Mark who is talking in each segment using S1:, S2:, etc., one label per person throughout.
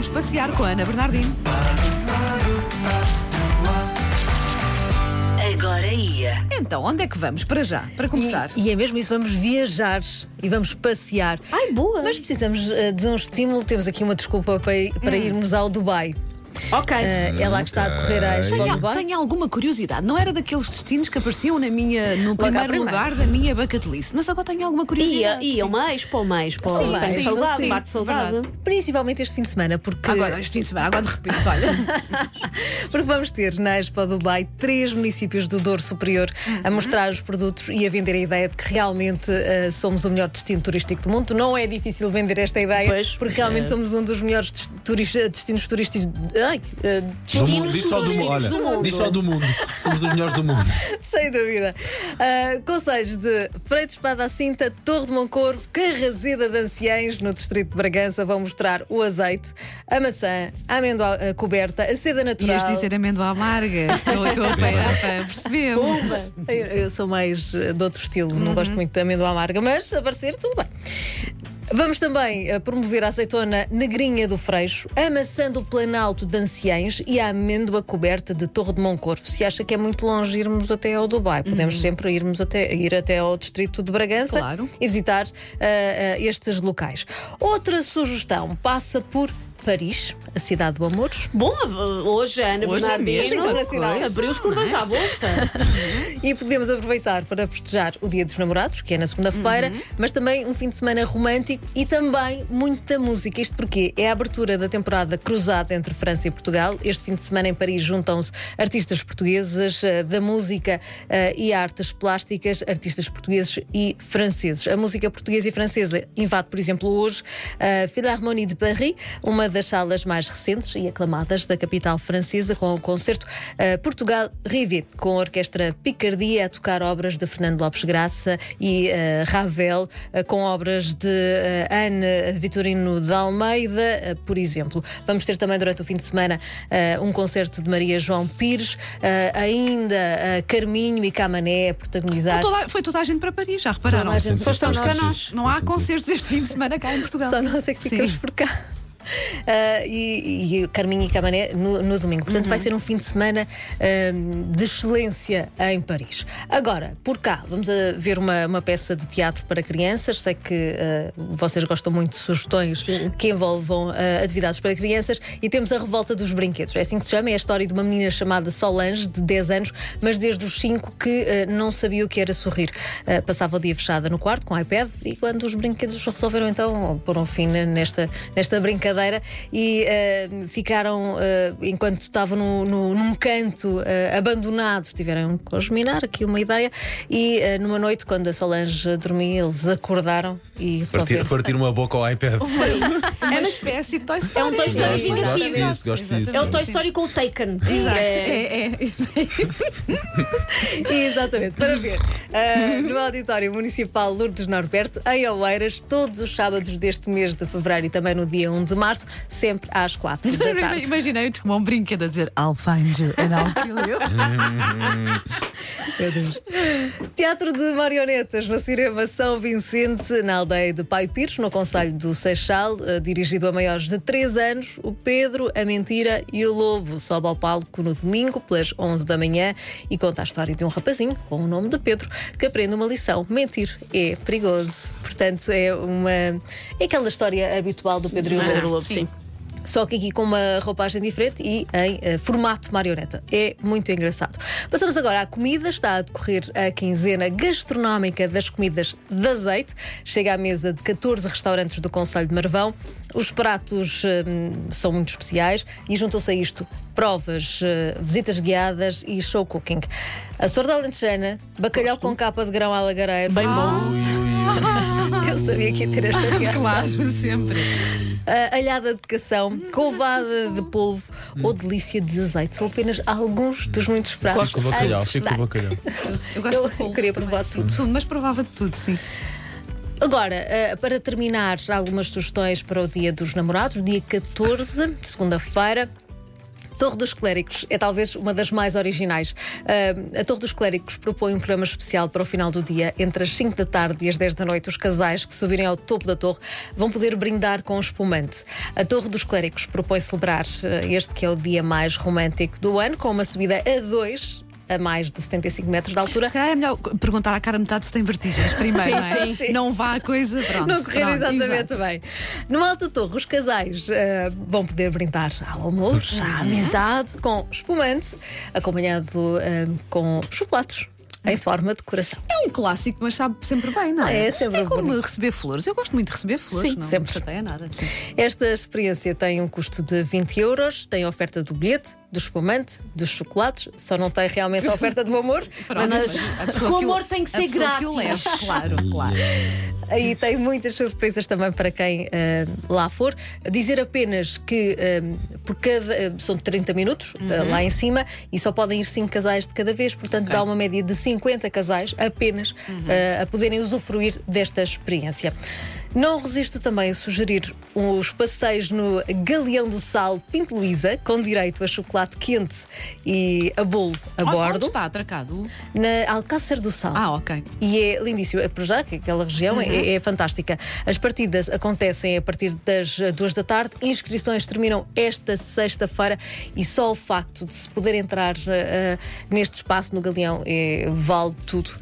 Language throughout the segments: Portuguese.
S1: vamos passear com a Ana Bernardino.
S2: Agora ia.
S1: Então, onde é que vamos para já? Para começar.
S3: E, e é mesmo isso, vamos viajar e vamos passear.
S4: Ai, boa.
S3: Mas precisamos eh, de um estímulo, temos aqui uma desculpa para, para irmos ao Dubai.
S4: Ok.
S3: Eh, é lá que está a decorrer a Expo
S1: Tenho,
S3: Dubai.
S1: tenho alguma curiosidade. Não era daqueles destinos que apareciam na minha, no primeiro
S3: primeiro.
S1: lugar da minha bucket list, mas agora tenho alguma
S4: Ia,
S1: curiosidade.
S4: ia mais para o mais, para
S1: Sim,
S4: o
S1: sim,
S4: saudade,
S1: sim,
S4: bate saudade.
S1: verdade.
S3: Principalmente este fim de semana, porque,
S1: Agora, este fim de semana, agora de repente, olha.
S3: porque vamos ter na Expo Dubai três municípios do Douro Superior
S1: Uhum.
S3: a mostrar os produtos e a vender a ideia de que realmente eh, somos o melhor destino turístico do mundo. Não é difícil vender esta ideia,
S4: Pois,
S3: porque realmente
S4: eh,
S3: somos um dos melhores destinos turísticos. Ai, eh,
S5: Do mundo, diz só do mundo. Olha,
S4: do mundo.
S5: diz só do mundo. Somos dos melhores do mundo.
S3: Sem dúvida. Uh, conselhos de Freito Espada à Cinta, Torre de Moncorvo, Carrazeda de Anciães, no distrito de Bragança, vão mostrar o azeite, a maçã, a amêndoa uh, coberta, a seda natural.
S1: Ias dizer amêndoa amarga, que eu perceber. mas-
S3: Eu, eu sou mais uh, de outro estilo, não gosto muito da amêndoa amarga, mas se aparecer, tudo bem. Vamos também uh, promover a azeitona negrinha do Freixo, a maçã do Planalto de Anciães e a amêndoa coberta de Torre de Moncorvo. Se acha que é muito longe irmos até ao Dubai, podemos sempre irmos até, ir até ao distrito de Bragança
S1: Claro.
S3: e visitar uh, uh, estes locais. Outra sugestão passa por Paris, a cidade do amor.
S4: Bom, hoje a Ana
S1: Hoje é
S4: Bernardino
S1: coisa,
S4: abriu os cordões à bolsa.
S3: E podemos aproveitar para festejar o Dia dos Namorados, que é na segunda-feira, mas também um fim de semana romântico e também muita música. Isto porque é a abertura da temporada cruzada entre França e Portugal. Este fim de semana em Paris juntam-se artistas portugueses eh, da música eh, e artes plásticas, artistas portugueses e franceses. A música portuguesa e francesa invade, por exemplo, hoje a Philharmonie de Paris, uma das salas mais recentes e aclamadas da capital francesa, com o concerto eh, Portugal Rivet, com a orquestra Picardia a tocar obras de Fernando Lopes Graça e eh, Ravel, eh, com obras de Anne Vitorino de Almeida, por exemplo. Vamos ter também durante o fim de semana um concerto de Maria João Pires, ainda Carminho e Camané a protagonizar.
S1: Foi toda, foi toda a gente para Paris, já repararam?
S4: Só estamos cá nós.
S1: Não há concertos este fim de semana cá em Portugal.
S3: Só nós é que ficamos
S1: Sim.
S3: por cá. Ah, e, e Carminho e Camané no, no domingo. Portanto, vai ser um fim de semana ahm, de excelência em Paris. Agora, por cá, vamos ver uma, uma peça de teatro para crianças. Sei que ah, vocês gostam muito de sugestões que envolvam ah, atividades para crianças. E temos a Revolta dos Brinquedos. É assim que se chama. É a história de uma menina chamada Solange, de 10 anos, mas desde os 5 que ah, não sabia o que era sorrir. Ah, passava o dia fechada no quarto com o iPad e quando os brinquedos resolveram então pôr um fim nesta, nesta brincadeira e ah, ficaram, ah, enquanto estavam no, no- num canto ah, abandonados, tiveram que cosminar aqui uma ideia e numa noite, quando a Solange dormia, eles acordaram e resolveram.
S5: partir uma boca ao iPad.
S1: Uma espécie de Toy Story.
S4: um Toy Story,
S5: Gosto,
S4: Exato.
S5: gosto disso, gosto disso.
S4: É o Toy Story com o Taken.
S1: Exato.
S4: É,
S1: É, é.
S3: Exatamente, para ver. no Auditório Municipal Lourdes Norberto, em Oeiras, todos os sábados deste mês de fevereiro e também no dia 1 de março, sempre às 4 da tarde.
S1: Imaginei-te como um brinquedo a dizer I'll find you and I'll kill you.
S3: Meu Deus. Teatro de Marionetas no Cinema São Vicente, na aldeia de Pai Pires, no Conselho do Seixal, eh, dirigido a maiores de 3 anos. O Pedro, a Mentira e o Lobo sobe ao palco no domingo, pelas 11 da manhã, e conta a história de um rapazinho com o nome de Pedro que aprende uma lição: mentir é perigoso. Portanto, é uma. É aquela história habitual do Pedro e o Lobo.
S4: Lobo, sim.
S3: Só que aqui com uma roupagem diferente e em eh, formato marioneta. É muito engraçado. Passamos agora à comida. Está a decorrer a quinzena gastronómica das comidas de azeite. Chega à mesa de 14 restaurantes do Conselho de Marvão. Os pratos hum, são muito especiais e juntam-se a isto provas, eh, visitas guiadas e show cooking. A sorda alentejana, bacalhau com capa de grão à lagareira.
S4: Bem bom.
S5: Ui.
S3: Eu sabia que ia ter esta reação.
S1: Claro, sempre.
S3: A alhada de cação, couvada de polvo ou delícia de azeite. São apenas alguns dos muitos pratos.
S5: Fico com o bacalhau, fico com o bacalhau.
S1: Eu gosto
S3: Eu-
S1: de polvo
S3: eu queria
S1: também,
S3: provar
S1: sim.
S3: tudo.
S1: Mas provava de tudo, sim.
S3: Agora, eh, para terminar, algumas sugestões para o Dia dos Namorados, dia 14, segunda-feira. Torre dos Clérigos é talvez uma das mais originais. Ah, a Torre dos Clérigos propõe um programa especial para o final do dia, entre as 5 da tarde e as 10 da noite. Os casais que subirem ao topo da torre vão poder brindar com espumante. A Torre dos Clérigos propõe celebrar ah, este que é o dia mais romântico do ano, com uma subida a dois a mais de 75 metros de altura.
S1: Se calhar é melhor perguntar à cara metade se tem vertigens primeiro,
S3: Sim,
S1: não é?
S3: sim.
S1: Não vá a coisa, pronto.
S3: Não correr
S1: pronto,
S3: exatamente
S1: exato.
S3: bem. Numa alta torre, os casais ah, vão poder brindar ao amor, à amizade, com espumante, acompanhado ah, com chocolates em forma de coração.
S1: É um clássico, mas sabe sempre bem, não
S3: Ah,
S1: é?
S3: é sempre
S1: como
S3: bonito.
S1: receber flores. Eu gosto muito de receber flores,
S3: Sim,
S1: não
S3: sempre.
S1: me chateia nada. Sim.
S3: Esta experiência tem um custo de 20 euros, tem a oferta do bilhete, do espumante, dos chocolates, só não tem realmente a oferta do amor.
S1: Pronto,
S3: mas
S1: mas
S4: o
S1: que
S4: amor tem que ser
S1: pessoa que o
S4: grátis.
S1: leve, claro, claro.
S3: Aí tem muitas surpresas também para quem ah, lá for. Dizer apenas que ah, por cada. ah, são 30 minutos ah, lá em cima e só podem ir 5 casais de cada vez, portanto
S1: Ok.
S3: dá uma média de 50 casais apenas ah, a poderem usufruir desta experiência. Não resisto também a sugerir os passeios no Galeão do Sal Pinto Luísa, com direito a chocolate quente e a bolo a
S1: Onde-
S3: bordo,
S1: Onde está atracado?
S3: na Alcácer do Sal.
S1: Ah, ok.
S3: E é lindíssimo. É Por já, que aquela região
S1: Uhum.
S3: é, é fantástica. As partidas acontecem a partir das eh, duas da tarde. Inscrições terminam esta sexta-feira e só o facto de se poder entrar eh, neste espaço no Galeão eh, vale tudo.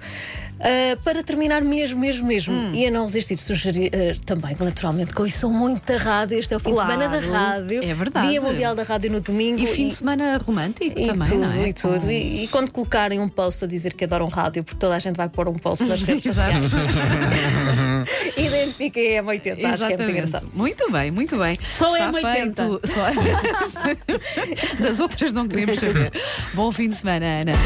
S3: Ah, para terminar, mesmo, mesmo, mesmo,
S1: Hum.
S3: e a não resistir, sugerir eh, também, naturalmente, que ouçam muito a rádio. Este é o fim
S4: Claro.
S3: de semana da rádio.
S1: É verdade.
S3: Dia Mundial da Rádio no domingo.
S1: E fim de semana romântico
S3: E
S1: também,
S3: tudo,
S1: não é?
S3: e tudo. E, e quando colocarem um post a dizer que adoram rádio, porque toda a gente vai pôr um post nas redes sociais. Identifiquem a 80, acho que é muito
S1: Exatamente.
S3: engraçado.
S1: Muito bem, muito bem.
S4: Só
S1: Está
S4: é 80.
S1: feito. Só... das outras não queremos saber. Bom fim de semana, Ana.